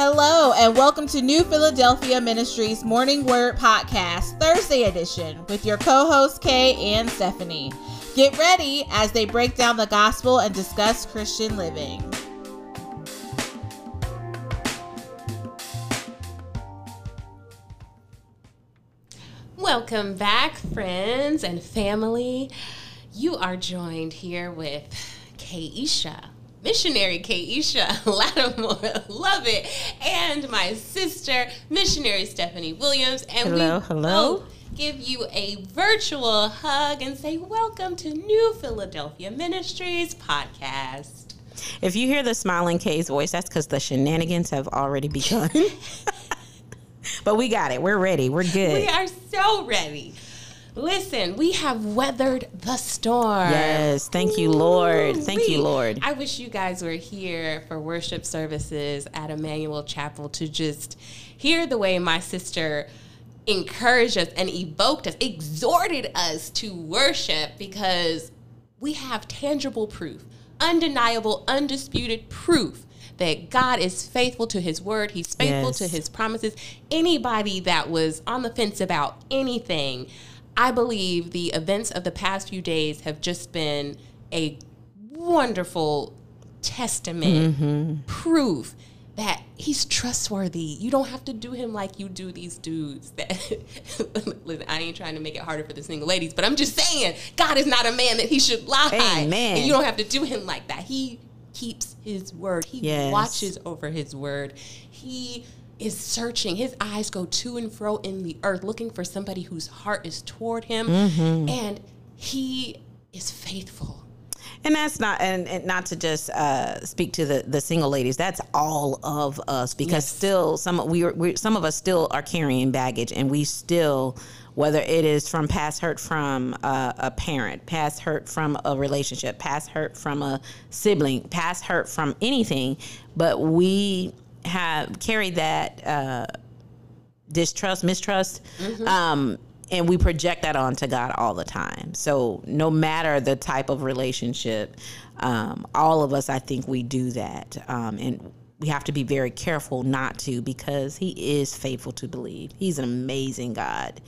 Hello, and welcome to New Philadelphia Ministries Morning Word Podcast, Thursday edition, with your co hosts, Kay and Stephanie. Get ready as they break down the gospel and discuss Christian living. Welcome back, friends and family. You are joined here with Kaisha, missionary Kaisha Lattimore, love it, and my sister, missionary Stephanie Williams. And hello, we hello. give you a virtual hug and say welcome to New Philadelphia Ministries podcast. If you hear the smiling K's voice, that's because the shenanigans have already begun. but we got it. We're ready. We're good. We are so ready. Listen, we have weathered the storm. Yes, thank you, Lord. Thank you, Lord. I wish you guys were here for worship services at Emmanuel Chapel to just hear the way my sister encouraged us and evoked us, exhorted us to worship because we have tangible proof, undeniable, undisputed proof that God is faithful to his word. He's faithful Yes. to his promises. Anybody that was on the fence about anything, I believe the events of the past few days have just been a wonderful testament, mm-hmm. proof that he's trustworthy. You don't have to do him like you do these dudes. That listen, I ain't trying to make it harder for the single ladies, but I'm just saying, God is not a man that he should lie. Amen. And you don't have to do him like that. He keeps his word. He Yes. watches over his word. He is searching. His eyes go to and fro in the earth, looking for somebody whose heart is toward him. Mm-hmm. And he is faithful. And that's not and, and not to just uh, speak to the, the single ladies. That's all of us because Yes. still some we are we, some of us still are carrying baggage, and we still whether it is from past hurt from uh, a parent, past hurt from a relationship, past hurt from a sibling, past hurt from anything, but we have carried that. Uh, distrust, mistrust, um, and we project that onto God all the time. So no matter the type of relationship, um, all of us, I think, we do that, um, and we have to be very careful not to because He is faithful to believe. He's an amazing God.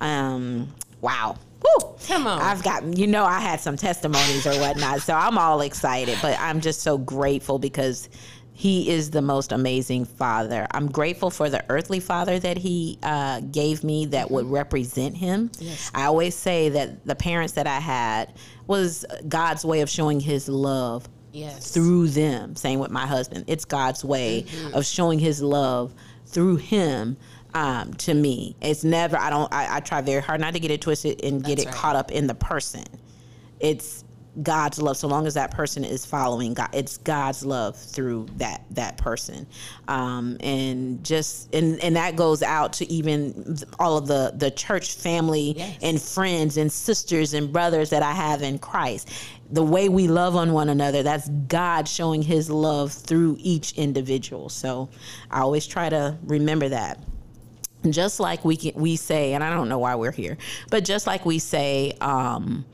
Um, wow. Woo. Come on. I've got, you know, I had some testimonies or whatnot, so I'm all excited, but I'm just so grateful because he is the most amazing father. I'm grateful for the earthly father that he uh, gave me that would represent him. I always say that the parents that I had was God's way of showing his love Yes. through them. Same with my husband. It's God's way Mm-hmm. of showing his love through him um, to me. It's never, I don't, I, I try very hard not to get it twisted and get That's it right. caught up in the person. It's God's love. So long as that person is following God, it's God's love through that that person, um, and just and and that goes out to even all of the the church family Yes. and friends and sisters and brothers that I have in Christ. The way we love on one another, that's God showing His love through each individual. So I always try to remember that just like we can, we say, and I don't know why we're here, but just like we say, um,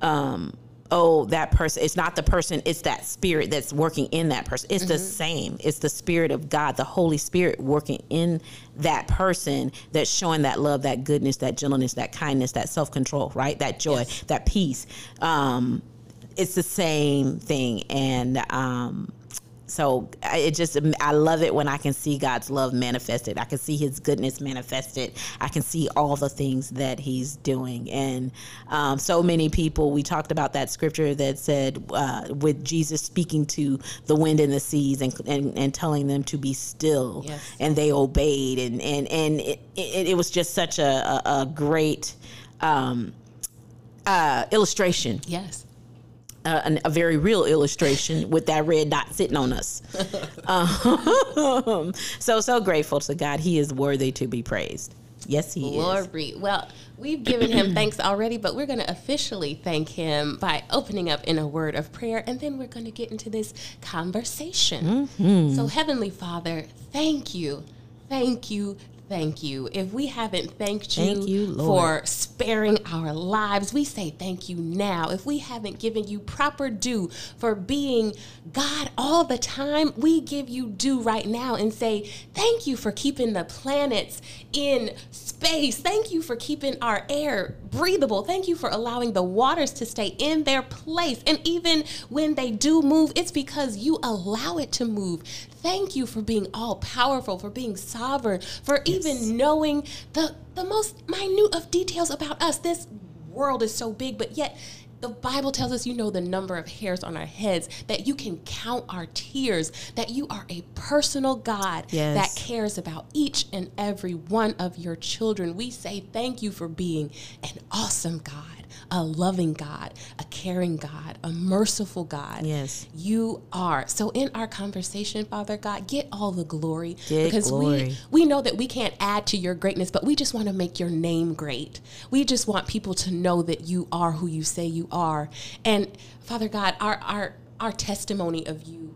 um, oh, that person, it's not the person, it's that spirit that's working in that person. It's the same. It's the spirit of God, the Holy Spirit working in that person that's showing that love, that goodness, that gentleness, that kindness, that self control, right? That joy, Yes. that peace. Um, it's the same thing. And, um, so I- it just I love it when I can see God's love manifested. I can see His goodness manifested. I can see all the things that He's doing, and um, so many people. We talked about that scripture that said uh, with Jesus speaking to the wind and the seas and and, and telling them to be still, Yes. and they obeyed, and and and it, it, it was just such a a, a great um, uh, illustration Yes. An, a very real illustration with that red dot sitting on us. um, so so grateful to God. He is worthy to be praised. Yes, he is. Glory. Well, we've given him thanks already, but we're going to officially thank him by opening up in a word of prayer, and then we're going to get into this conversation. Mm-hmm. So, Heavenly Father, thank you, thank you, thank you. If we haven't thanked you, Thank you, for sparing our lives, we say thank you now. If we haven't given you proper due for being God all the time, we give you due right now and say thank you for keeping the planets in space. Thank you for keeping our air breathable. Thank you for allowing the waters to stay in their place. And even when they do move, it's because you allow it to move. Thank you for being all powerful, for being sovereign, for even knowing the the most minute of details about us. This world is so big, but yet the Bible tells us you know the number of hairs on our heads, that you can count our tears, that you are a personal God Yes. that cares about each and every one of your children. We say thank you for being an awesome God, a loving God, a caring God, a merciful God. Yes. You are. So in our conversation, Father God, get all the glory Get because glory. we we know that we can't add to your greatness, but we just want to make your name great. We just want people to know that you are who you say you are. And Father God, our our our testimony of you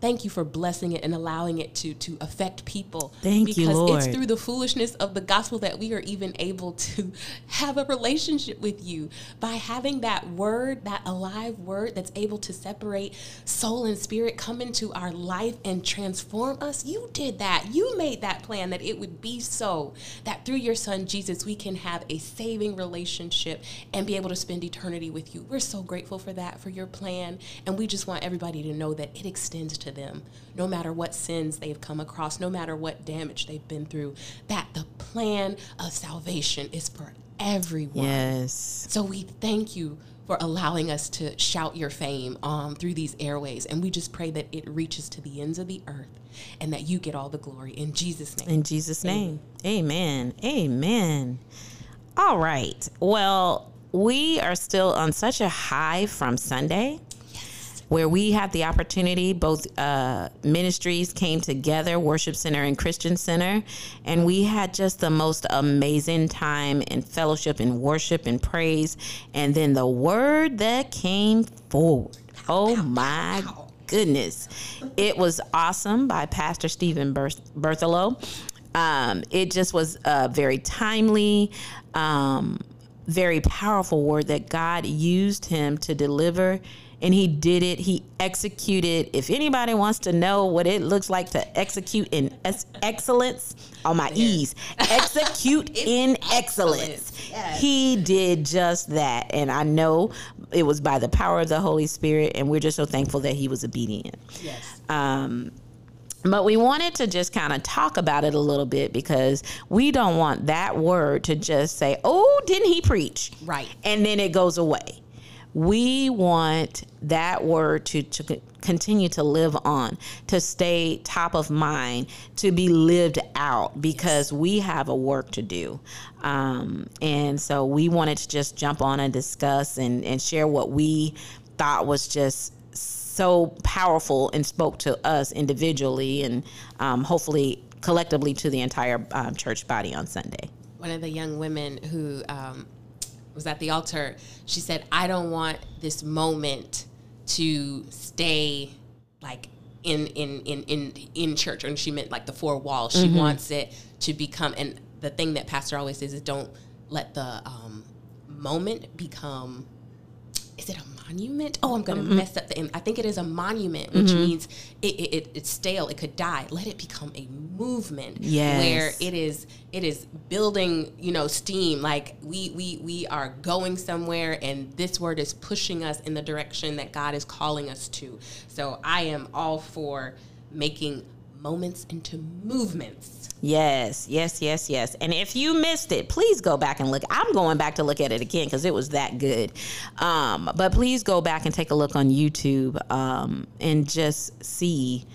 Thank you for blessing it and allowing it to to affect people. Thank you, because Lord. it's through the foolishness of the gospel that we are even able to have a relationship with you by having that word, that alive word that's able to separate soul and spirit come into our life and transform us. You did that. You made that plan that it would be so that through your son Jesus we can have a saving relationship and be able to spend eternity with you. We're so grateful for that, for your plan, and we just want everybody to know that it extends to them no matter what sins they've come across, no matter what damage they've been through, that the plan of salvation is for everyone. Yes. So we thank you for allowing us to shout your fame um, through these airways. And we just pray that it reaches to the ends of the earth and that you get all the glory. In Jesus' name. In Jesus' name. Amen. Amen. All right. Well, we are still on such a high from Sunday. Where we had the opportunity, both uh, ministries came together, Worship Center and Christian Center, and we had just the most amazing time in fellowship and worship and praise. And then the word that came forward. Oh my goodness. It was awesome by Pastor Stephen Berth- Berthelot. Um, it just was a very timely, um, very powerful word that God used him to deliver. And he did it. He executed. If anybody wants to know what it looks like to execute in ex- excellence, on my E's, execute in excellence. He did just that. And I know it was by the power of the Holy Spirit. And we're just so thankful that he was obedient. Yes. Um, but we wanted to just kind of talk about it a little bit because we don't want that word to just say, oh, didn't he preach? Right. And then it goes away. We want that word to, to continue to live on, to stay top of mind, to be lived out because we have a work to do. Um, and so we wanted to just jump on and discuss and, and share what we thought was just so powerful and spoke to us individually and um, hopefully collectively to the entire um, church body on Sunday. one of the young women who um, was at the altar, she said, I don't want this moment to stay like in in in in in church. And she meant like the four walls. She wants it to become and the thing that pastor always says is don't let the um, moment become is it a monument? Oh, I'm going to mess up the. I think it is a monument, which mm-hmm. means it, it, it, it's stale. It could die. Let it become a movement Yes. where it is it is building you know steam like we we we are going somewhere and this word is pushing us in the direction that god is calling us to so i am all for making moments into movements Yes, yes, yes, yes. And if you missed it, please go back and look. I'm going back to look at it again because it was that good. Um, but please go back and take a look on YouTube um, and just see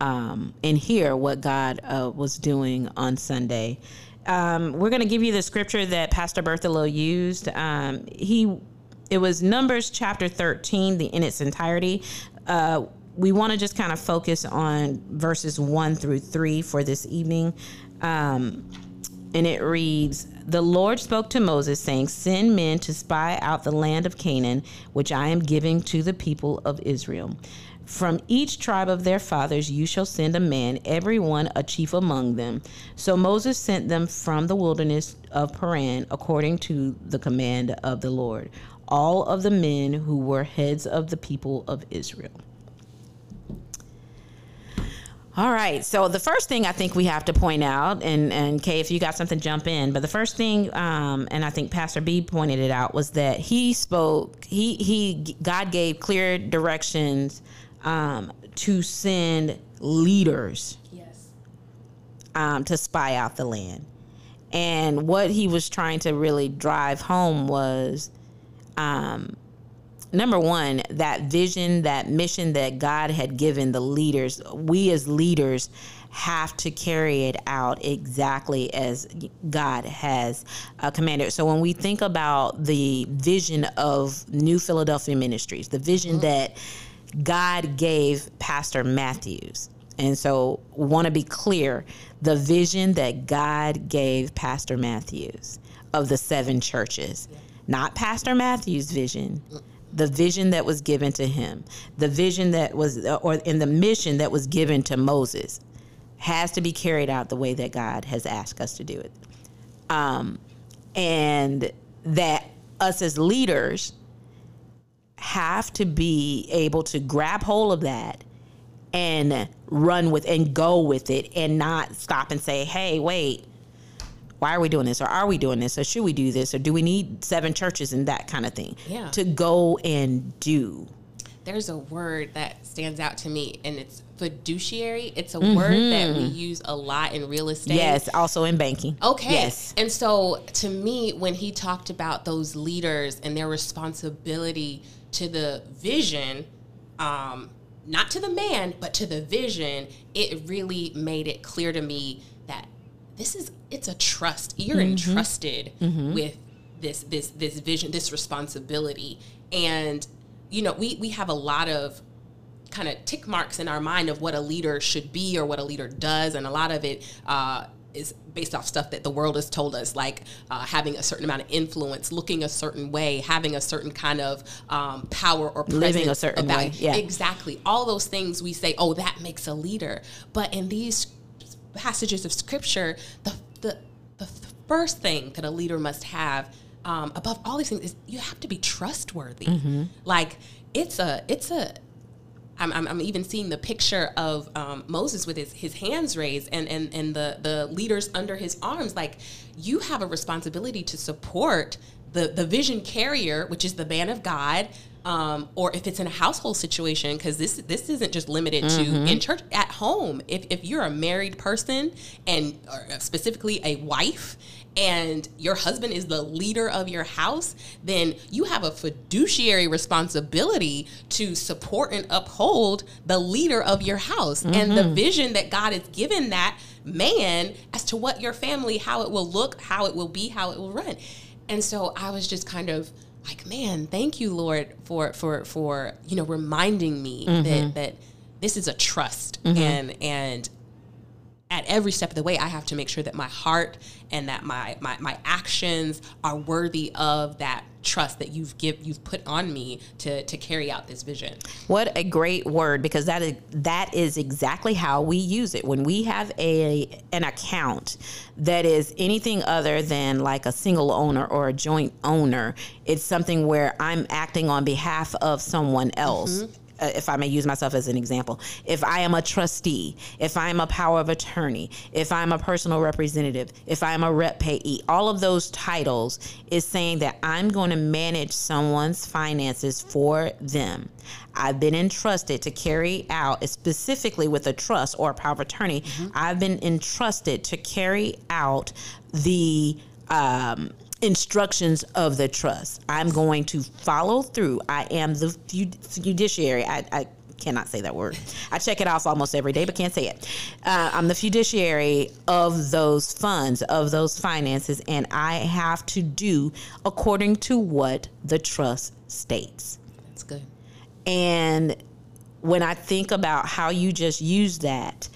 um, and hear what God uh, was doing on Sunday. Um, we're going to give you the scripture that Pastor Berthelot used. Um, he it was Numbers chapter 13 the, in its entirety. Uh, we want to just kind of focus on verses 1 through 3 for this evening. Um, and it reads The Lord spoke to Moses, saying, Send men to spy out the land of Canaan, which I am giving to the people of Israel. From each tribe of their fathers you shall send a man, every one a chief among them. So Moses sent them from the wilderness of Paran, according to the command of the Lord, all of the men who were heads of the people of Israel. All right. So the first thing I think we have to point out, and and Kay, if you got something, jump in. But the first thing, um, and I think Pastor B pointed it out, was that he spoke. He he God gave clear directions um, to send leaders. Yes. Um, to spy out the land, and what he was trying to really drive home was, um, number one, that vision, that mission that God had given the leaders, we as leaders have to carry it out exactly as God has uh, commanded. So when we think about the vision of New Philadelphia Ministries, the vision mm-hmm. that God gave Pastor Matthews, and so want to be clear the vision that God gave Pastor Matthews of the seven churches, not Pastor Matthews' vision, the vision that was given to him, the vision that was, or in the mission that was given to Moses, has to be carried out the way that God has asked us to do it. Um, and that us as leaders have to be able to grab hold of that and run with and go with it and not stop and say, hey, wait, why are we doing this or are we doing this or should we do this or do we need seven churches and that kind of thing yeah. to go and do? There's a word that stands out to me and it's fiduciary. It's a mm-hmm. word that we use a lot in real estate. Yes also in banking. Okay. Yes. And so to me when he talked about those leaders and their responsibility to the vision um, not to the man but to the vision it really made it clear to me that this is it's a trust. You're mm-hmm. entrusted mm-hmm. with this this this vision, this responsibility, and you know we we have a lot of kind of tick marks in our mind of what a leader should be or what a leader does, and a lot of it. Uh, is based off stuff that the world has told us, like uh, having a certain amount of influence, looking a certain way, having a certain kind of um, power or presence living a certain about, way. Yeah, exactly. All those things we say, oh, that makes a leader. But in these passages of scripture, the the the first thing that a leader must have um, above all these things is you have to be trustworthy. Mm-hmm. Like it's a it's a I'm, I'm, I'm, even seeing the picture of um, Moses with his, his hands raised and, and, and the, the leaders under his arms. Like, you have a responsibility to support the, the vision carrier, which is the man of God, um, or if it's in a household situation, because this this isn't just limited mm-hmm. to in church at home. If if you're a married person and specifically a wife, and your husband is the leader of your house, then you have a fiduciary responsibility to support and uphold the leader of your house mm-hmm. and the mm-hmm. vision that God has given that man as to what your family, how it will look, how it will be, how it will run. And so I was just kind of like, man, thank you, Lord, for for for you know reminding me mm-hmm. that that this is a trust mm-hmm. and and at every step of the way, I have to make sure that my heart and that my my, my actions are worthy of that trust that you've give you've put on me to to carry out this vision. What a great word because that is that is exactly how we use it. When we have a an account that is anything other than like a single owner or a joint owner, it's something where I'm acting on behalf of someone else. Mm-hmm if I may use myself as an example, if I am a trustee, if I am a power of attorney, if I'm a personal representative, if I am a rep payee, all of those titles is saying that I'm going to manage someone's finances for them. I've been entrusted to carry out, specifically with a trust or a power of attorney, mm-hmm. I've been entrusted to carry out the um, instructions of the trust. I'm going to follow through. I am the fiduciary. I, I cannot say that word. I check it off almost every day, but can't say it. Uh, I'm the fiduciary of those funds, of those finances, and I have to do according to what the trust states. That's good. And when I think about how you just use that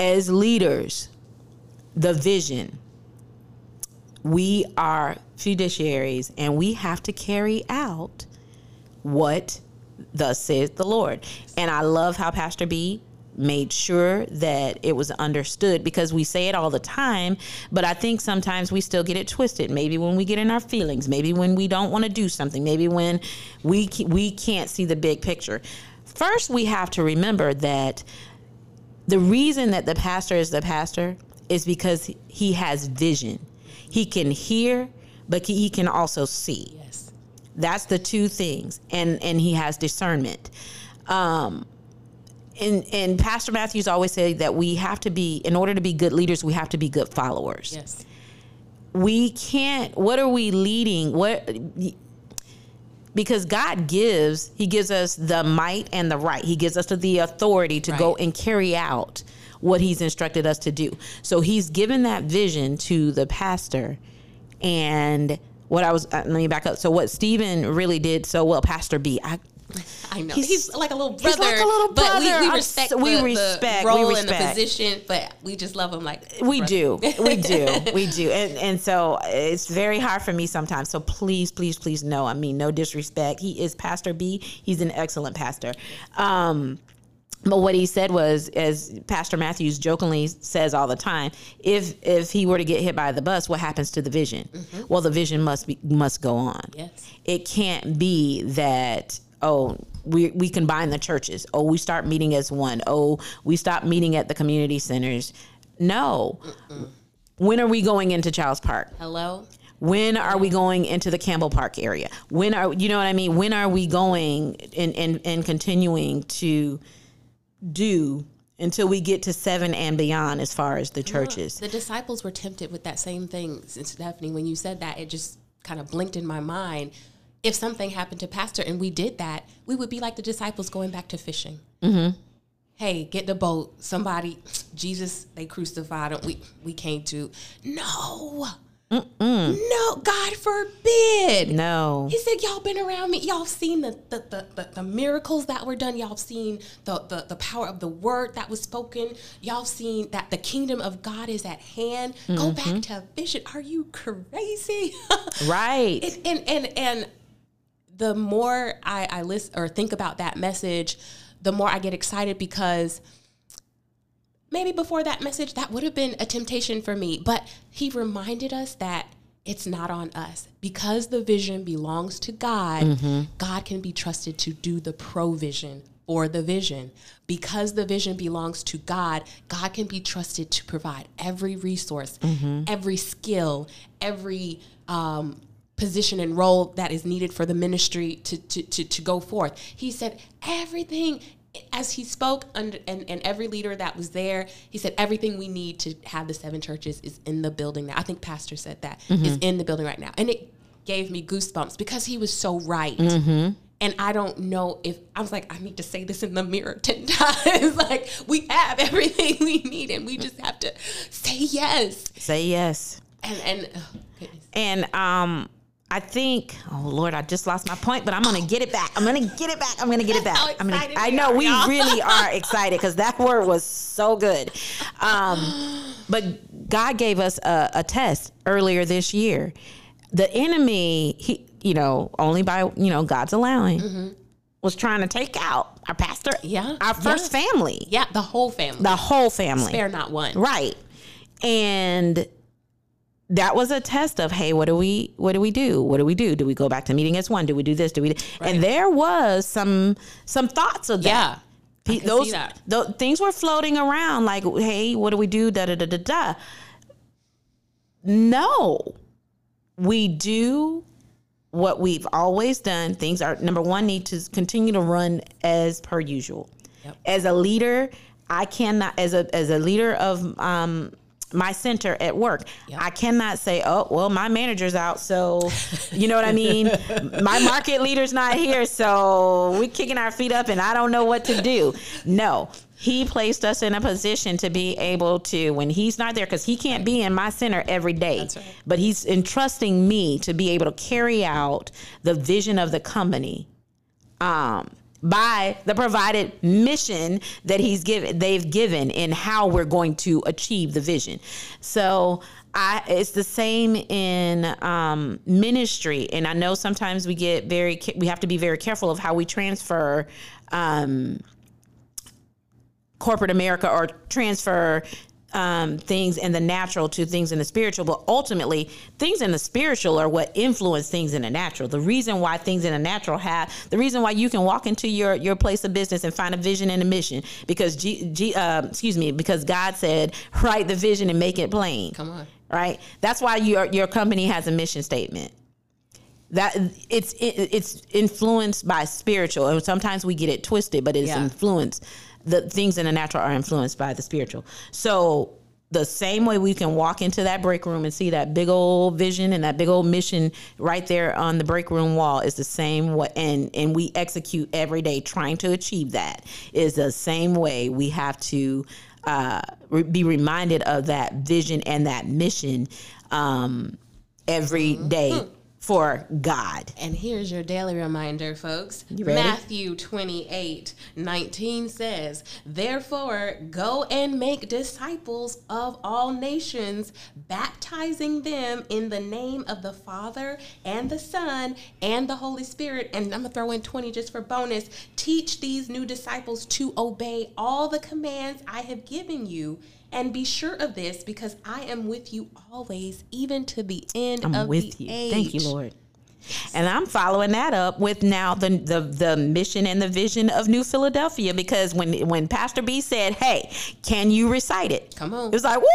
as leaders, the vision, we are fiduciaries and we have to carry out what thus says the Lord. And I love how Pastor B made sure that it was understood because we say it all the time, but I think sometimes we still get it twisted. Maybe when we get in our feelings, maybe when we don't want to do something, maybe when we we can't see the big picture. First, we have to remember that the reason that the pastor is the pastor is because he has vision. He can hear, but he can also see. Yes. That's the two things, and and he has discernment. Um, and and Pastor Matthews always said that we have to be, in order to be good leaders, we have to be good followers. Yes. We can't. What are we leading? What? Because God gives, He gives us the might and the right. He gives us the authority to go and carry out what He's instructed us to do. So He's given that vision to the pastor, and what I was. Uh, let me back up. So what Stephen really did so well, Pastor B. I, I know He's- he's, like a little brother. he's like a little brother. But we, we respect, so- we the, respect- the we role and the position, but we just love him like we brother. do we do we do and and so it's very hard for me sometimes so please please please no i mean no disrespect he is pastor b he's an excellent pastor um but what he said was as pastor matthews jokingly says all the time if if he were to get hit by the bus what happens to the vision? Mm-hmm. Well the vision must be must go on. Yes. it can't be that oh we we combine the churches. Oh we start meeting as one. Oh we stop meeting at the community centers. No. When are we going into Charles Park? Hello. when are we going into the Campbell Park area? When are you know what I mean? When are we going and and, and continuing to do until we get to seven and beyond as far as the churches The disciples were tempted with that same thing, Stephanie. When you said that, it just kind of blinked in my mind. If something happened to Pastor and we did that, we would be like the disciples going back to fishing. Mm-hmm. Hey, get the boat. Somebody, Jesus, they crucified him. We we can't do. No, no, God forbid. no He said, "Y'all been around me. Y'all seen the the, the, the, the miracles that were done. Y'all seen the, the the power of the word that was spoken. Y'all seen that the kingdom of God is at hand. Go back mm-hmm. to vision. Are you crazy? right It- and and and the more I, I listen or think about that message, the more I get excited because maybe before that message, that would have been a temptation for me. But he reminded us that it's not on us. Because the vision belongs to God, God can be trusted to do the provision for the vision. Because the vision belongs to God, God can be trusted to provide every resource, every skill, every um, position and role that is needed for the ministry to, to, to, to go forth. He said, everything, as he spoke, under, and, and every leader that was there, he said, everything we need to have the seven churches is in the building now. I think Pastor said that, is in the building right now. And it gave me goosebumps because he was so right. And I don't know if I was like, I need to say this in the mirror 10 times. like, we have everything we need, and we just have to say yes. say yes And, and oh, goodness. And um, I think, oh Lord, I just lost my point, but I'm gonna get it back. I'm gonna get it back. I'm gonna get it back. I'm gonna, I know we y'all. really are excited because that word was so good. Um, but God gave us a, a test earlier this year. The enemy, he, you know, only by you know God's allowing, was trying to take out our pastor, Mm-hmm. Yeah, our first yeah. family, Yeah, the whole family. the whole family. Spare not one. Right. And that was a test of, hey, what do we what do we do? What do we do? Do we go back to meeting as one? Do we do this? Do we and there was some some thoughts of that. Yeah. I Pe- can those see that. tho- things were floating around like, hey, what do we do? Da da da da da. No, we do what we've always done. Things are number one need to continue to run as per usual. Yep. As a leader, I cannot as a as a leader of um my center at work. I cannot say, "Oh, well, my manager's out, so you know what I mean. my market leader's not here, so we're kicking our feet up, and I don't know what to do." No, he placed us in a position to be able to when he's not there because he can't be in my center every day. That's right. But he's entrusting me to be able to carry out the vision of the company um, by the provided mission that he's given they've given in how we're going to achieve the vision. So I, it's the same in um, ministry, and I know sometimes we get very we have to be very careful of how we transfer um, corporate America or transfer um, things in the natural to things in the spiritual, but ultimately, things in the spiritual are what influence things in the natural. The reason why things in the natural have the reason why you can walk into your your place of business and find a vision and a mission because G, G uh, excuse me because God said write the vision and make it plain. Come on, right? That's why your your company has a mission statement that it's it, it's influenced by spiritual and sometimes we get it twisted but it's yeah. influenced the things in the natural are influenced by the spiritual. So the same way we can walk into that break room and see that big old vision and that big old mission right there on the break room wall is the same way and and we execute every day trying to achieve that is the same way we have to uh, re- be reminded of that vision and that mission um, every mm-hmm. day mm-hmm for God. And here's your daily reminder, folks. Matthew 28 19 says, Therefore, go and make disciples of all nations, baptizing them in the name of the Father and the Son and the Holy Spirit. And I'm going to throw in 20 just for bonus. Teach these new disciples to obey all the commands I have given you and be sure of this because I am with you always, even to the end I'm of with the you. age. Thank you, Lord. And I'm following that up with now the, the the mission and the vision of New Philadelphia because when when Pastor B said, "Hey, can you recite it?" Come on, it was like, "Woo!"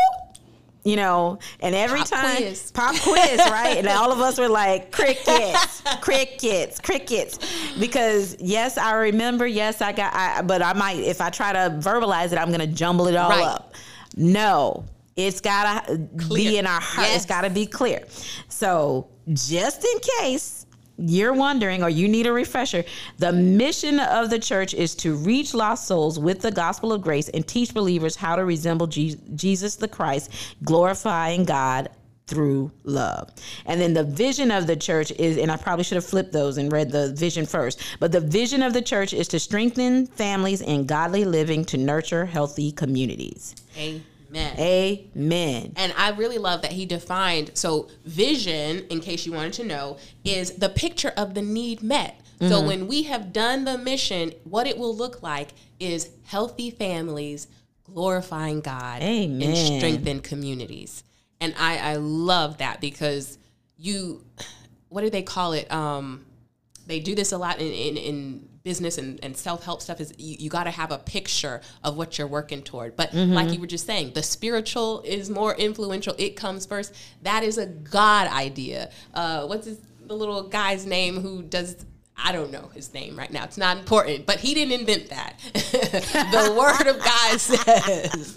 You know, and every pop time quiz. pop quiz, right? and all of us were like crickets, crickets, crickets, because yes, I remember. Yes, I got. I, but I might if I try to verbalize it, I'm going to jumble it all right. up. No, it's gotta clear. be in our heart. Yes. It's gotta be clear. So just in case you're wondering or you need a refresher, the mission of the church is to reach lost souls with the gospel of grace and teach believers how to resemble Jesus the Christ, glorifying God through love. And then the vision of the church is, and I probably should have flipped those and read the vision first, but the vision of the church is to strengthen families in godly living to nurture healthy communities. Amen. Amen. And I really love that he defined so vision, in case you wanted to know, is the picture of the need met. Mm-hmm. So when we have done the mission, what it will look like is healthy families glorifying God Amen. and strengthen communities. And I, I love that because you, what do they call it? Um, they do this a lot in, in, in business and, and self-help stuff is you, you got to have a picture of what you're working toward but mm-hmm. like you were just saying the spiritual is more influential it comes first that is a god idea uh, what's his, the little guy's name who does I don't know his name right now. It's not important, but he didn't invent that. the word of God says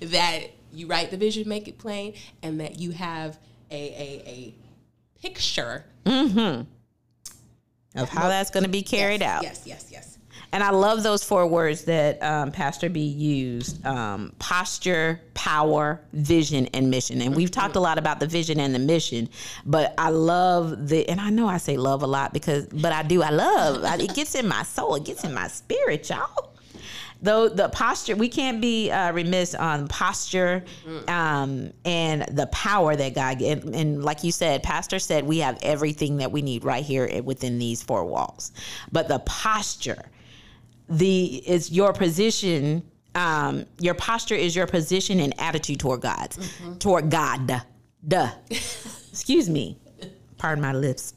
that you write the vision, make it plain, and that you have a a, a picture mm-hmm. of how that's going to be carried yes, out. Yes, yes, yes. And I love those four words that um, Pastor B used um, posture, power, vision, and mission. And we've talked a lot about the vision and the mission, but I love the, and I know I say love a lot because, but I do, I love, it gets in my soul, it gets in my spirit, y'all though the posture we can't be uh, remiss on posture um, and the power that god and, and, like you said pastor said we have everything that we need right here within these four walls but the posture the is your position um, your posture is your position and attitude toward god mm-hmm. toward god duh excuse me pardon my lips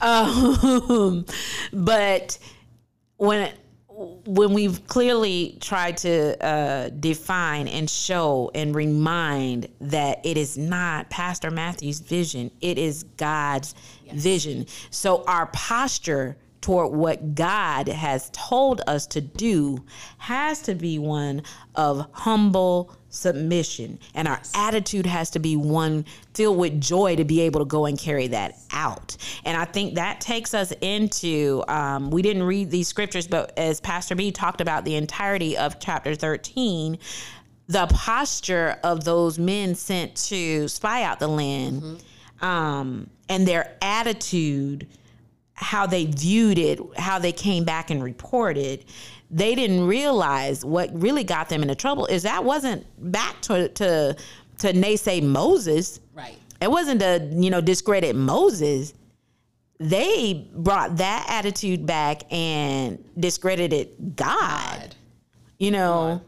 um, but when when we've clearly tried to uh, define and show and remind that it is not Pastor Matthews' vision, it is God's yes. vision. So our posture toward what God has told us to do has to be one of humble submission. And our attitude has to be one filled with joy to be able to go and carry that out. And I think that takes us into, um, we didn't read these scriptures, but as Pastor B talked about the entirety of chapter 13, the posture of those men sent to spy out the land mm-hmm. um, and their attitude how they viewed it, how they came back and reported, they didn't realize what really got them into trouble is that wasn't back to to to naysay Moses. Right. It wasn't to, you know, discredit Moses. They brought that attitude back and discredited God. God. You know,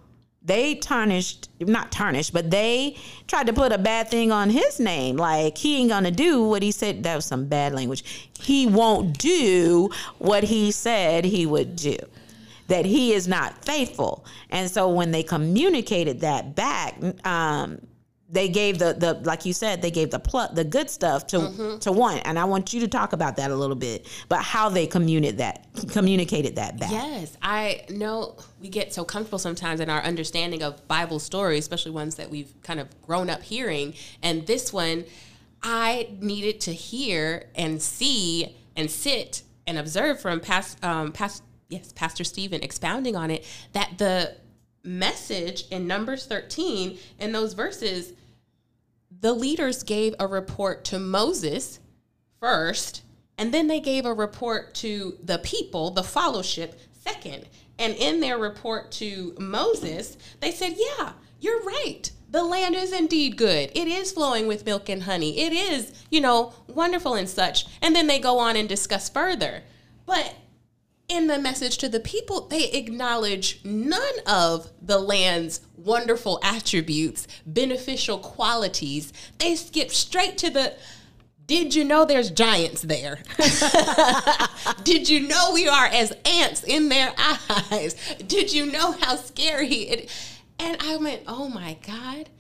they tarnished, not tarnished, but they tried to put a bad thing on his name. Like, he ain't gonna do what he said. That was some bad language. He won't do what he said he would do. That he is not faithful. And so when they communicated that back, um, they gave the the like you said they gave the pl- the good stuff to to one. And i want you to talk about that a little bit but how they communicated that communicated that back. Yes, I know we get so comfortable sometimes in our understanding of Bible stories, especially ones that we've kind of grown up hearing. And this one, I needed to hear and see and sit and observe from past, um, past, yes, Pastor Stephen expounding on it that the message in Numbers 13 in those verses, the leaders gave a report to Moses first, and then they gave a report to the people, the fellowship, second. And in their report to Moses, they said, Yeah, you're right. The land is indeed good. It is flowing with milk and honey. It is, you know, wonderful and such. And then they go on and discuss further. But in the message to the people, they acknowledge none of the land's wonderful attributes, beneficial qualities. They skip straight to the did you know there's giants there? Did you know we are as ants in their eyes? Did you know how scary it And I went, "Oh my god."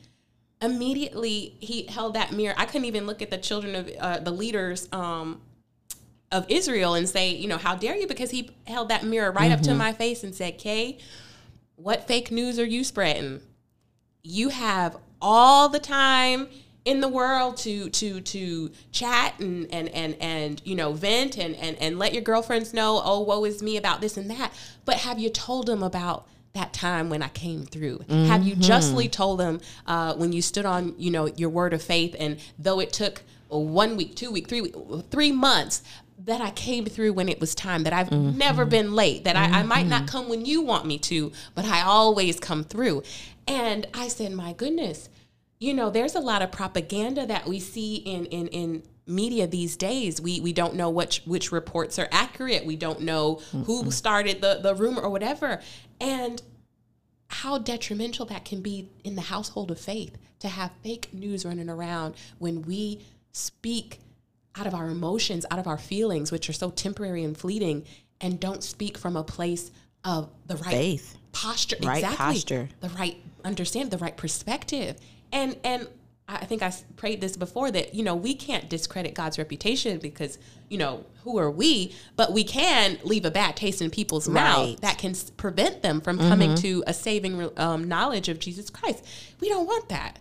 Immediately he held that mirror. I couldn't even look at the children of uh, the leaders um, of Israel and say, you know, how dare you? Because he held that mirror right up to my face and said, Kay, what fake news are you spreading? You have all the time in the world to to to chat and and and and you know vent and and and let your girlfriends know oh woe is me about this and that but have you told them about that time when I came through? Have you justly told them uh, when you stood on, you know, your word of faith, and though it took one week, two week, three week, three months, that I came through when it was time. That I've mm-hmm. never been late. That I, I might not mm-hmm. come when you want me to, but I always come through. And I said, my goodness, you know, there's a lot of propaganda that we see in in in media these days. We we don't know which which reports are accurate. We don't know who mm-hmm. started the the rumor or whatever. And how detrimental that can be in the household of faith to have fake news running around when we speak out of our emotions, out of our feelings, which are so temporary and fleeting, and don't speak from a place of the right Faith. posture, Right exactly, posture. the right understand, the right perspective, and and I think I prayed this before that you know we can't discredit God's reputation because you know who are we, but we can leave a bad taste in people's mouth that can prevent them from coming to a saving um, knowledge of Jesus Christ. We don't want that.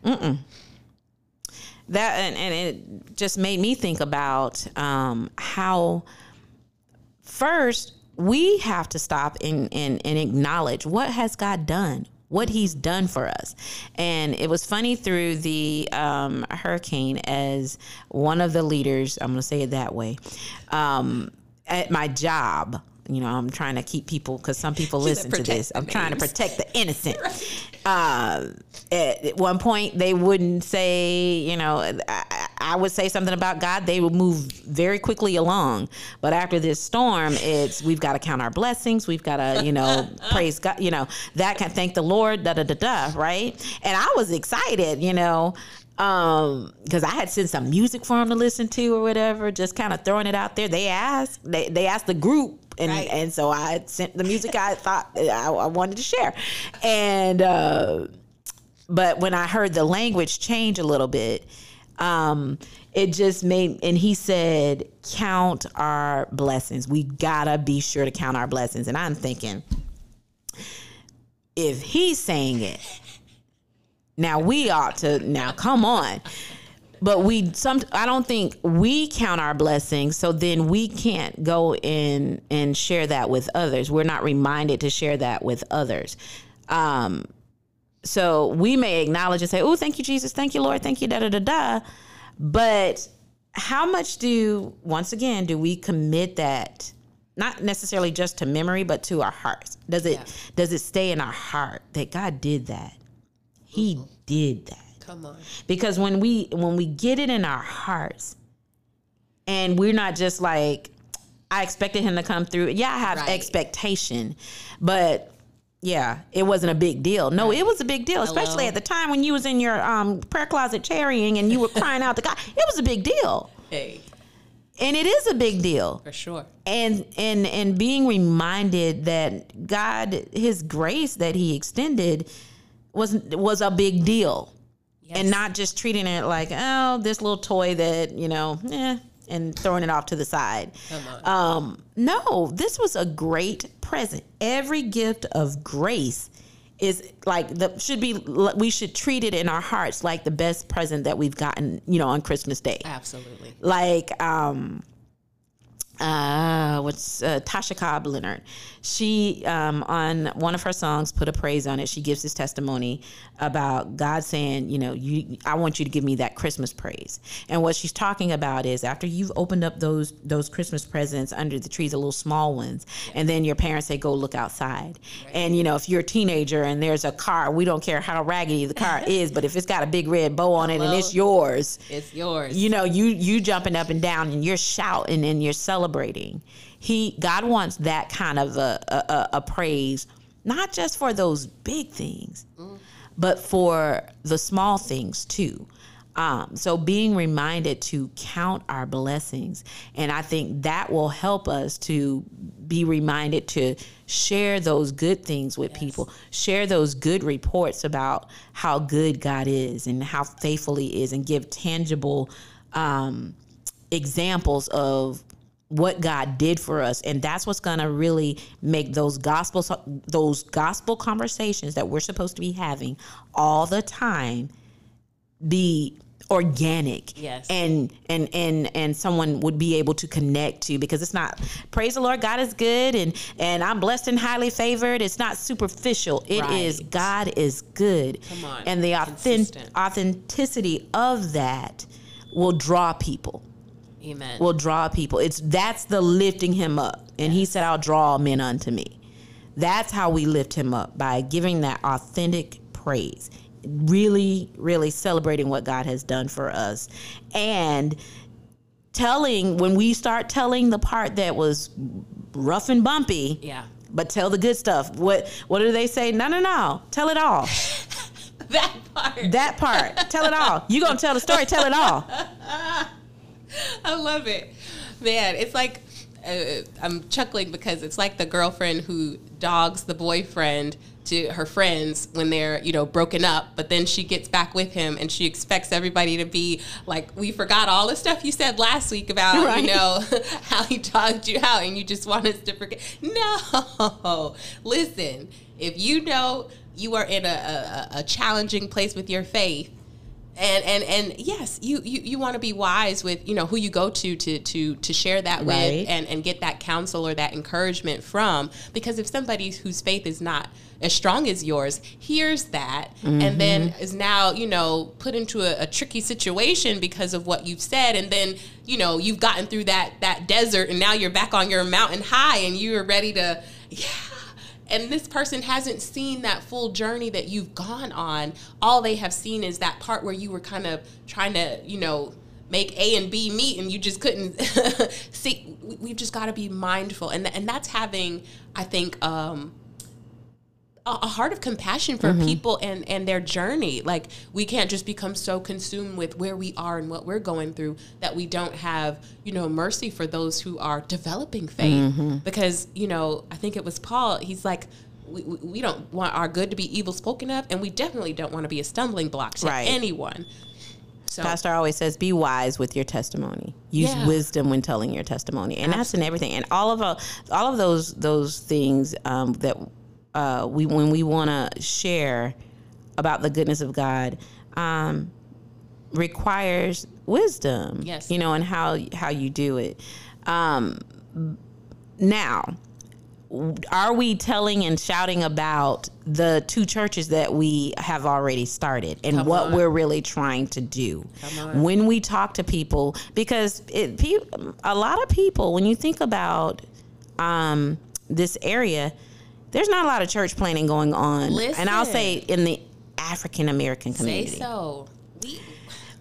That and, and it just made me think about um, how first we have to stop and, and, and acknowledge what has god done what he's done for us. And it was funny through the um, hurricane as one of the leaders i'm going to say it that way um, at my job you know i'm trying to keep people because some people listen to this. i'm trying to protect the innocent. Uh, at at one point they wouldn't say you know I, I would say something about god they would move very quickly along. But after this storm it's we've got to count our blessings we've got to you know praise god you know that can thank the lord da da da da right? And i was excited you know um because i had sent some music for them to listen to or whatever just kind of throwing it out there. They asked they, they asked the group and Right. and so I sent the music I thought I, I wanted to share, and uh, but when I heard the language change a little bit, um, it just made. And he said, "Count our blessings. We gotta be sure to count our blessings." And I'm thinking, if he's saying it, now we ought to. Now come on but we some i don't think we count our blessings so then we can't go in and share that with others. We're not reminded to share that with others. Um so we may acknowledge and say oh thank you jesus. Thank you lord. Thank you da da da da. But how much do once again do we commit that not necessarily just to memory but to our hearts? Does it Yeah. does it stay in our heart that god did that? He did that Come on. because when we when we get it in our hearts and we're not just like i expected him to come through yeah i have Right. expectation but yeah it wasn't a big deal no it was a big deal especially Hello? at the time when you was in your um, prayer closet cherrying and you were crying out to god it was a big deal Hey, and it is a big deal for sure. and and and being reminded that God his grace that he extended was was a big deal Yes. and not just treating it like oh this little toy that you know eh, and throwing it off to the side. Um no this was a great present. Every gift of grace is like the should be we should treat it in our hearts like the best present that we've gotten you know on christmas day. Absolutely. like um uh what's uh, Tasha Cobbs Leonard she um on one of her songs put a praise on it. She gives this testimony about God saying you know you I want you to give me that Christmas praise. And what she's talking about is after you've opened up those those Christmas presents under the trees the little small ones and then your parents say go look outside. And you know if you're a teenager and there's a car we don't care how raggedy the car is but if it's got a big red bow on it and it's yours It's yours. you know you you jumping up and down and you're shouting and you're celebrating he god wants that kind of a a, a, praise not just for those big things but for the small things too. Um, so being reminded to count our blessings. And i think that will help us to be reminded to share those good things with people. Share those good reports about how good god is and how faithful he is and give tangible um, examples of what God did for us. And that's what's going to really make those gospel those gospel conversations that we're supposed to be having all the time be organic. Yes. and and and and someone would be able to connect to because it's not praise the lord god is good and and i'm blessed and highly favored. It's not superficial. It is Right. god is good. Come on. and the authentic, authenticity of that will draw people Amen. will draw people. It's that's the lifting him up. And he said, I'll draw men unto me. That's how we lift him up by giving that authentic praise. Really, really celebrating what God has done for us. And telling when we start telling the part that was rough and bumpy. yeah. But tell the good stuff. What what do they say? No, no, no. Tell it all. That part. That part. tell it all. You gonna tell the story, tell it all. I love it. Man, it's like uh, I'm chuckling because it's like the girlfriend who dogs the boyfriend to her friends when they're, you know, broken up, but then she gets back with him and she expects everybody to be like, we forgot all the stuff you said last week about, Right. you know, how he dogged you out and you just want us to forget. No. Listen, if you know you are in a, a, a challenging place with your faith, and and and yes you you, you want to be wise with you know who you go to to to to share that Right. with and and get that counsel or that encouragement from because if somebody whose faith is not as strong as yours hears that and then mm-hmm. is now you know put into a, a tricky situation because of what you've said and then you know you've gotten through that that desert and now you're back on your mountain high and you're ready to yeah and this person hasn't seen that full journey that you've gone on. All they have seen is that part where you were kind of trying to you know make a and b meet and you just couldn't see. We- we've just got to be mindful. And, and that's having i think um a a heart of compassion for people and and their journey like we can't just become so consumed with where we are and what we're going through that we don't have you know mercy for those who are developing faith because you know i think it was paul he's like we, we we don't want our good to be evil spoken of and we definitely don't want to be a stumbling block to Right. anyone so Pastor always says, "Be wise with your testimony. Use Yeah. wisdom when telling your testimony, and that's in everything. And all of uh, all of those those things um, that uh, we when we want to share about the goodness of God um, requires wisdom. Yes. you know, and how how you do it. Um, now, are we telling and shouting about the two churches that we have already started and Come what on. we're really trying to do when we talk to people because it, pe- a lot of people when you think about um, this area there's not a lot of church planting going on and i'll say in the african american Say community so. We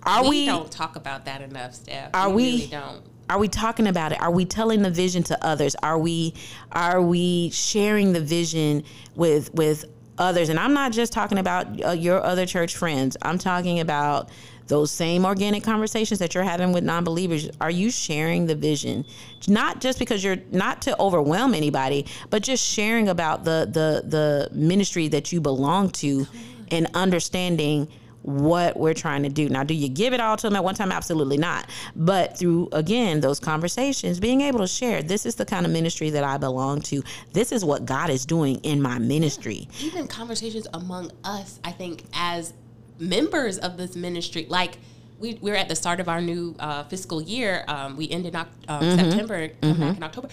are we, we, don't talk about that enough, Steph. Are we? we- Really don't. are we talking about it are we telling the vision to others are we are we sharing the vision with with others and i'm not just talking about uh, your other church friends i'm talking about those same organic conversations that you're having with non-believers are you sharing the vision not just because you're not to overwhelm anybody but just sharing about the the the ministry that you belong to and understanding what we're trying to do. Now, do you give it all to them at one time? Absolutely not. But through, again, those conversations, being able to share, this is the kind of ministry that I belong to. This is what God is doing in my ministry. Even conversations among us, I think, as members of this ministry, like we, we're at the start of our new uh, fiscal year. Um, we end in Oc- um, September, come back in October.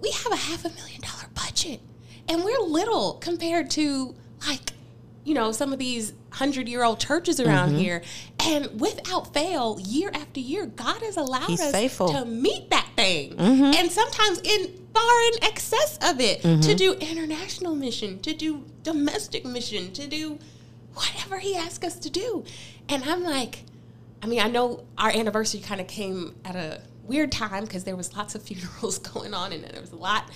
We have a half a million dollar budget, and we're little compared to like you know some of these hundred year old churches around here. And without fail, year after year, God has allowed He's us faithful. to meet that thing, and sometimes in far in excess of it to do international mission, to do domestic mission, to do whatever He asked us to do. And I'm like, I mean, I know our anniversary kind of came at a weird time because there was lots of funerals going on and there was a lot,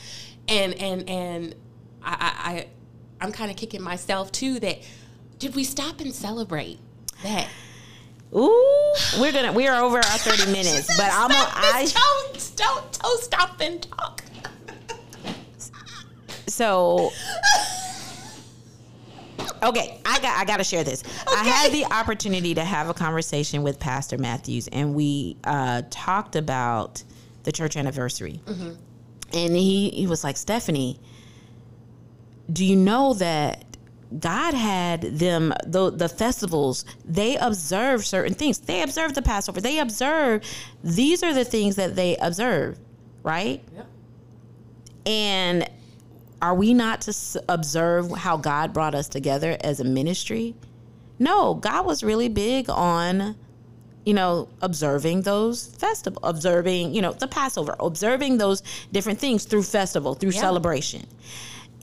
and and and I, I, I'm kind of kicking myself too that did we stop and celebrate that? Ooh, we're gonna we are over our thirty minutes, but I'm gonna I don't don't don't stop and talk. so okay i got i got to share this. I had the opportunity to have a conversation with pastor matthews and we uh, talked about the church anniversary. And he he was like stephanie do you know that God had them the the festivals they observe certain things. They observe the Passover. They observe these are the things that they observe right? Yep. and are we not to observe how God brought us together as a ministry? No, God was really big on, you know, observing those festival, observing, you know, the Passover, observing those different things through festival, through Yeah. celebration.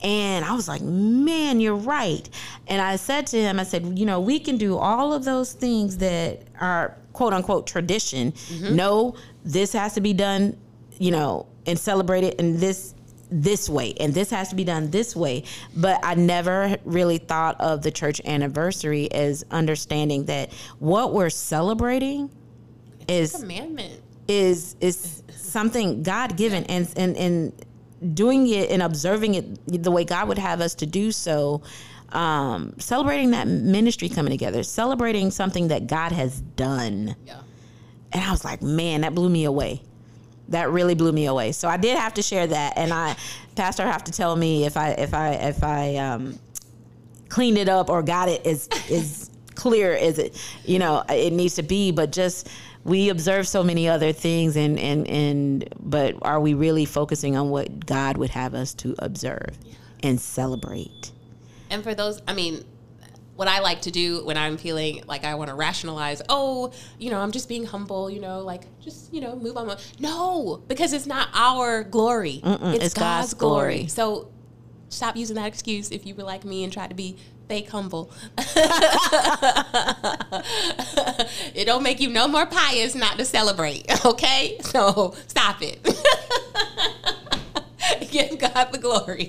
And I was like, man, you're right. And I said to him, I said, you know, we can do all of those things that are quote unquote tradition. Mm-hmm. No, this has to be done, you know, and celebrated in this this way and this has to be done this way but i never really thought of the church anniversary as understanding that what we're celebrating is Commandment. is is something God given and and and doing it and observing it the way God would have us to do so. Um, celebrating that ministry coming together, celebrating something that God has done. Yeah. And I was like, man, that blew me away. That really blew me away. So I did have to share that, and I, pastor, have to tell me if I if I if I um, cleaned it up or got it as as clear as it you know it needs to be. But just we observe so many other things, and and and but are we really focusing on what God would have us to observe and celebrate? And for those, I mean, what I like to do when I'm feeling like I want to rationalize, oh, you know, I'm just being humble, you know, like just, you know, move on. No, because it's not our glory. It's, it's God's, God's glory. glory. So stop using that excuse if you were like me and try to be fake humble. it don't make you no more pious not to celebrate, okay? So stop it. Give God the glory.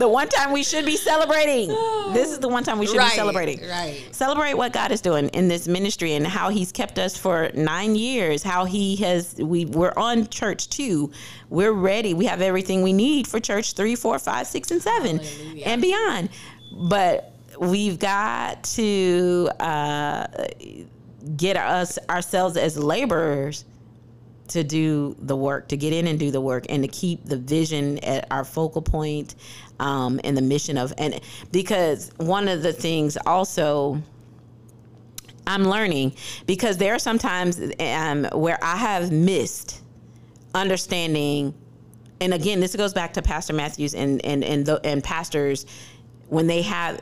The one time we should be celebrating. This is the one time we should Right, be celebrating. right. Celebrate what God is doing in this ministry and how He's kept us for nine years. How He has we we're on church two. We're ready. We have everything we need for church three, four, five, six, and seven, Hallelujah. and beyond. But we've got to uh, get us ourselves as laborers to do the work, to get in and do the work, and to keep the vision at our focal point, um, and the mission of and because one of the things also I'm learning because there are sometimes um, where I have missed understanding and again, this goes back to Pastor Matthews and and and the, and pastors when they have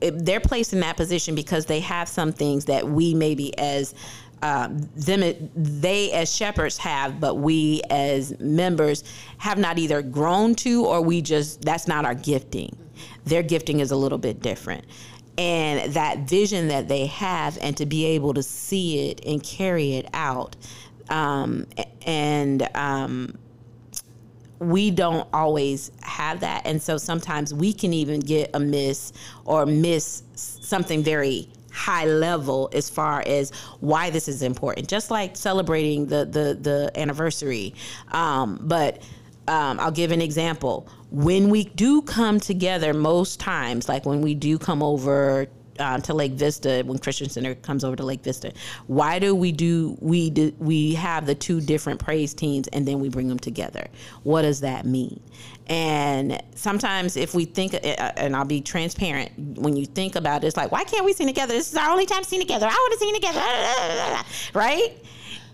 they're placed in that position because they have some things that we maybe as um, them they as shepherds have, but we as members have not either grown to or we just that's not our gifting. Their gifting is a little bit different. And that vision that they have, and to be able to see it and carry it out, um, and um, we don't always have that. And so sometimes we can even get a miss or miss something very high level as far as why this is important just like celebrating the the the anniversary um, but um, i'll give an example when we do come together most times like when we do come over uh, to Lake Vista when Christian Center comes over to Lake Vista. Why do we do we do, we have the two different praise teams and then we bring them together? What does that mean? And sometimes if we think, uh, uh, and I'll be transparent, when you think about it, it's like, why can't we sing together? This is our only time singing together. I want to sing together, right?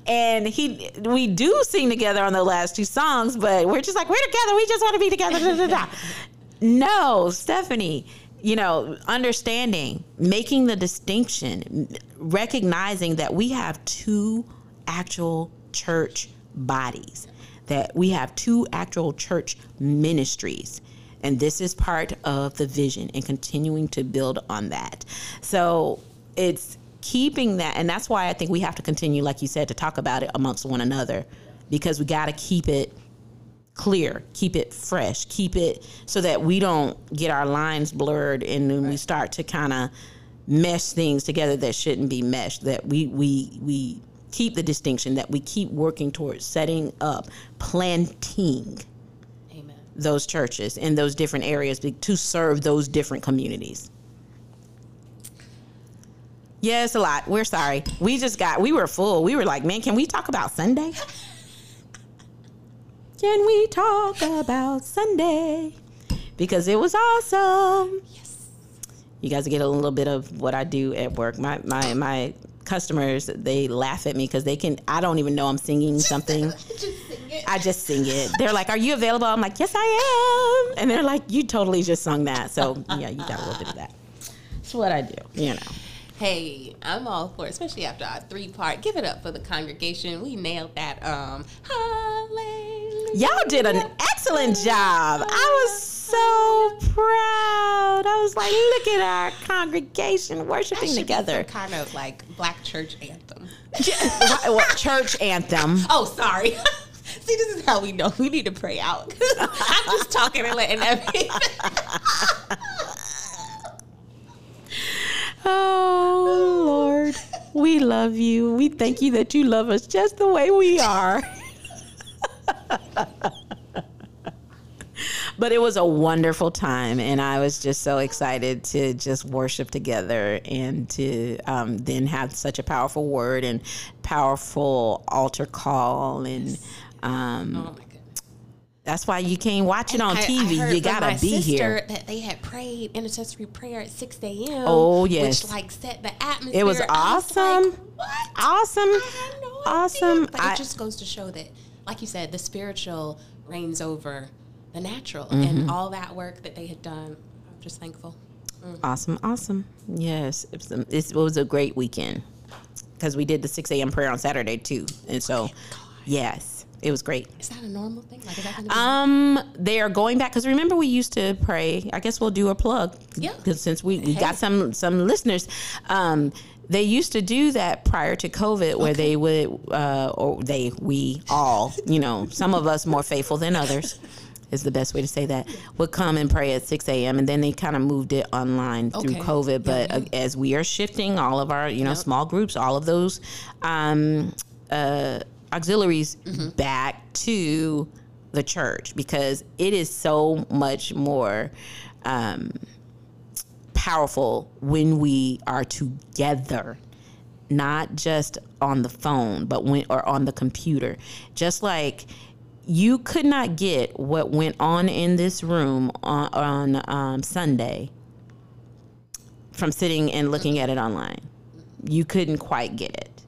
and he we do sing together on the last two songs but we're just like we're together we just want to be together no stephanie you know, understanding, making the distinction, recognizing that we have two actual church bodies, that we have two actual church ministries. And this is part of the vision and continuing to build on that. So it's keeping that. And that's why I think we have to continue, like you said, to talk about it amongst one another because we got to keep it clear, keep it fresh, keep it so that we don't get our lines blurred and then right. we start to kind of mesh things together that shouldn't be meshed. That we we we keep the distinction that we keep working towards setting up, planting Amen. those churches in those different areas to serve those different communities. Yeah, it's a lot. We're sorry. We just got, we were full. We were like, man, can we talk about Sunday? Can we talk about Sunday? Because it was awesome. Yes. You guys get a little bit of what I do at work. My my my customers they laugh at me because they can I don't even know I'm singing something. just sing I just sing it. They're like, "Are you available?" I'm like, "Yes, I am." And they're like, "You totally just sung that." So yeah, you got a little bit of that. it's what I do. You know. Hey, I'm all for it, especially after our three part. Give it up for the congregation. We nailed that. Um, hallelujah. Y'all did an excellent job. I was so proud. I was like, look at our congregation worshiping together. kind of like black church anthem. what, church anthem? Oh, sorry. See, this is how we know we need to pray out. I'm just talking and letting everything. Oh, Lord. We love you. We thank you that you love us just the way we are. But it was a wonderful time and i was just so excited to just worship together and to um, then have such a powerful word and powerful altar call and um, oh that's why you can't watch it on I, TV. I you gotta be here. That they had prayed intercessory prayer at six a.m. Oh yes, which like set the atmosphere. It was awesome. Was like, what? Awesome. No awesome. But it just goes to show that, like you said, the spiritual reigns over the natural, mm-hmm. and all that work that they had done. I'm just thankful. Mm. Awesome, awesome. Yes, it was, a, was a great weekend because we did the six a.m. prayer on Saturday too, and so yes it was great. Is that a normal thing? Like, is that um, they are going back because remember we used to pray. I guess we'll do a plug. Yeah. Because since we, we hey. got some some listeners, um, they used to do that prior to COVID, where okay. they would, uh, or they, we all, you know, some of us more faithful than others. Is the best way to say that would come and pray at 6 a.m. and then they kind of moved it online okay. through COVID. But yeah, yeah. Uh, as we are shifting all of our, you know, yep. small groups, all of those um, uh, auxiliaries mm-hmm. back to the church because it is so much more um, powerful when we are together not just on the phone but when or on the computer just like you could not get what went on in this room on, on um, sunday from sitting and looking at it online you couldn't quite get it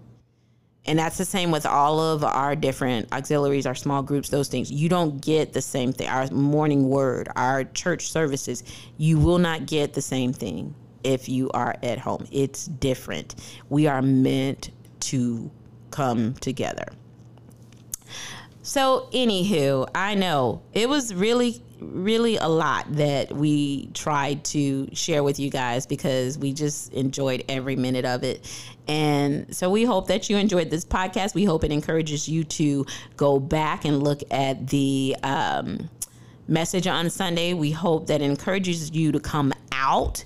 And that's the same with all of our different auxiliaries, our small groups, those things. You don't get the same thing. Our morning word, our church services, you will not get the same thing if you are at home. It's different. We are meant to come together. So, anywho, I know it was really, really a lot that we tried to share with you guys because we just enjoyed every minute of it. And so, we hope that you enjoyed this podcast. We hope it encourages you to go back and look at the um, message on Sunday. We hope that encourages you to come out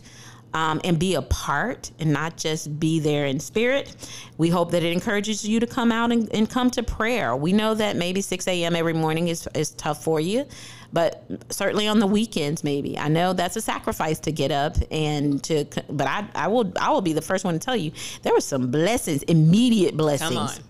um, and be a part and not just be there in spirit. We hope that it encourages you to come out and, and come to prayer. We know that maybe 6 a.m. every morning is, is tough for you, but certainly on the weekends, maybe. I know that's a sacrifice to get up and to, but I, I will, I will be the first one to tell you there were some blessings, immediate blessings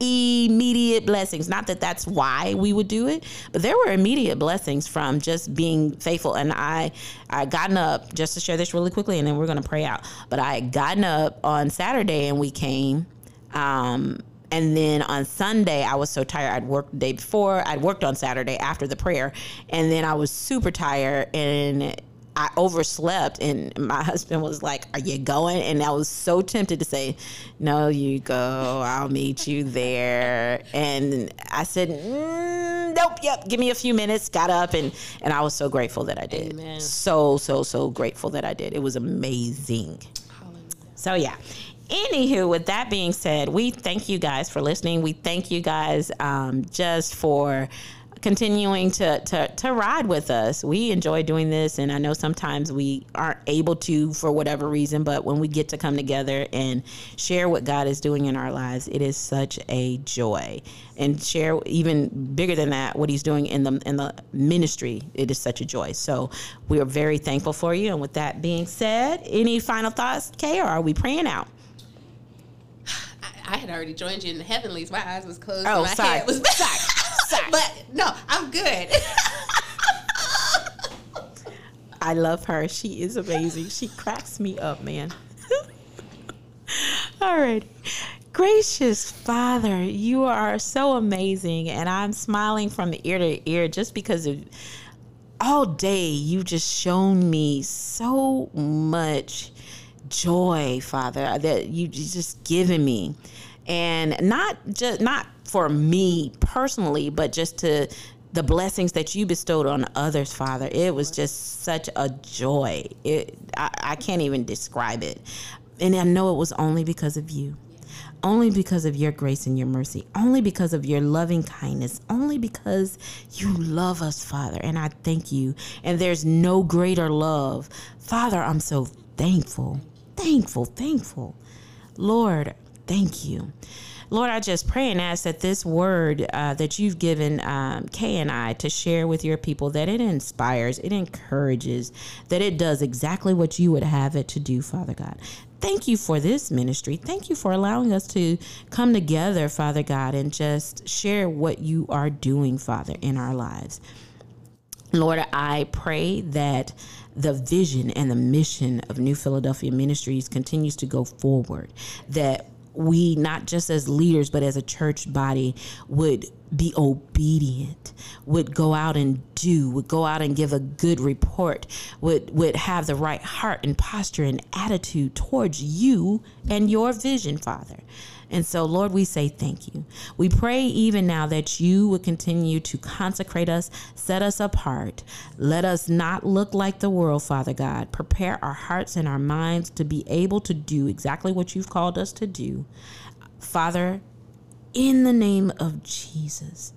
immediate blessings. Not that that's why we would do it, but there were immediate blessings from just being faithful. And I, I gotten up just to share this really quickly, and then we're gonna pray out. But I had gotten up on Saturday and we came. Um, and then on Sunday, I was so tired. I'd worked the day before. I'd worked on Saturday after the prayer, and then I was super tired. And I overslept, and my husband was like, "Are you going?" And I was so tempted to say, "No, you go. I'll meet you there." And I said, mm, "Nope. Yep. Give me a few minutes." Got up, and and I was so grateful that I did. Amen. So so so grateful that I did. It was amazing. Hallelujah. So yeah. Anywho, with that being said, we thank you guys for listening. We thank you guys um, just for continuing to, to, to ride with us. We enjoy doing this, and I know sometimes we aren't able to for whatever reason, but when we get to come together and share what God is doing in our lives, it is such a joy. And share even bigger than that what He's doing in the in the ministry. It is such a joy. So we are very thankful for you. And with that being said, any final thoughts, Kay, or are we praying out? I had already joined you in the heavenlies. My eyes was closed. Oh, my sorry. Head was sorry. Sorry. But no, I'm good. I love her. She is amazing. She cracks me up, man. All right. Gracious Father, you are so amazing. And I'm smiling from ear to ear just because of all day you've just shown me so much joy, Father, that you just given me. And not just not for me personally, but just to the blessings that you bestowed on others, Father. It was just such a joy. It, I, I can't even describe it. And I know it was only because of you only because of your grace and your mercy, only because of your loving kindness, only because you love us, Father. And I thank you. And there's no greater love. Father, I'm so thankful, thankful, thankful. Lord, thank you. Lord, I just pray and ask that this word uh, that you've given um, Kay and I to share with your people, that it inspires, it encourages, that it does exactly what you would have it to do, Father God. Thank you for this ministry. Thank you for allowing us to come together, Father God, and just share what you are doing, Father, in our lives. Lord, I pray that the vision and the mission of New Philadelphia Ministries continues to go forward, that we, not just as leaders, but as a church body, would be obedient, would go out and do, would go out and give a good report, would would have the right heart and posture and attitude towards you and your vision, Father. And so, Lord, we say thank you. We pray even now that you would continue to consecrate us, set us apart. Let us not look like the world, Father God. Prepare our hearts and our minds to be able to do exactly what you've called us to do. Father, in the name of Jesus,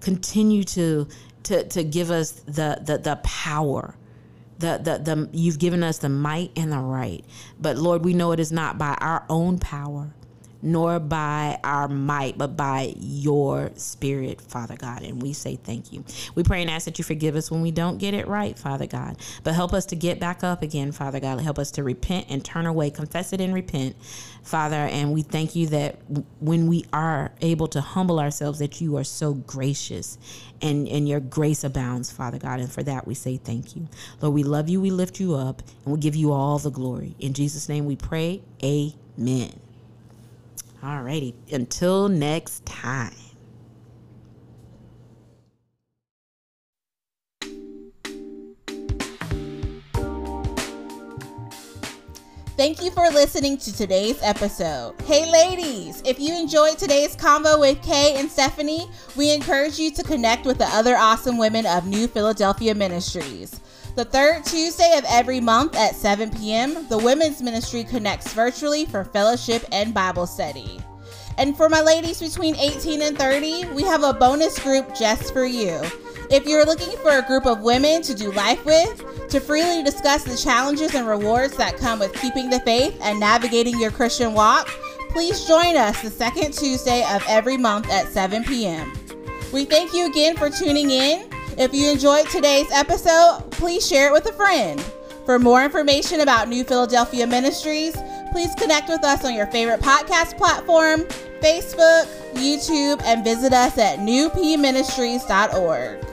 continue to to, to give us the, the, the power the, the, the you've given us the might and the right but lord we know it is not by our own power nor by our might, but by your spirit, Father God. And we say thank you. We pray and ask that you forgive us when we don't get it right, Father God. But help us to get back up again, Father God. Help us to repent and turn away, confess it and repent, Father. And we thank you that when we are able to humble ourselves, that you are so gracious and, and your grace abounds, Father God. And for that, we say thank you. Lord, we love you, we lift you up, and we give you all the glory. In Jesus' name we pray. Amen. Alrighty. Until next time. Thank you for listening to today's episode. Hey, ladies, if you enjoyed today's convo with Kay and Stephanie, we encourage you to connect with the other awesome women of New Philadelphia Ministries. The third Tuesday of every month at 7 p.m., the Women's Ministry connects virtually for fellowship and Bible study. And for my ladies between 18 and 30, we have a bonus group just for you. If you're looking for a group of women to do life with, to freely discuss the challenges and rewards that come with keeping the faith and navigating your Christian walk, please join us the second Tuesday of every month at 7 p.m. We thank you again for tuning in. If you enjoyed today's episode, please share it with a friend. For more information about New Philadelphia Ministries, please connect with us on your favorite podcast platform, Facebook, YouTube, and visit us at newpministries.org.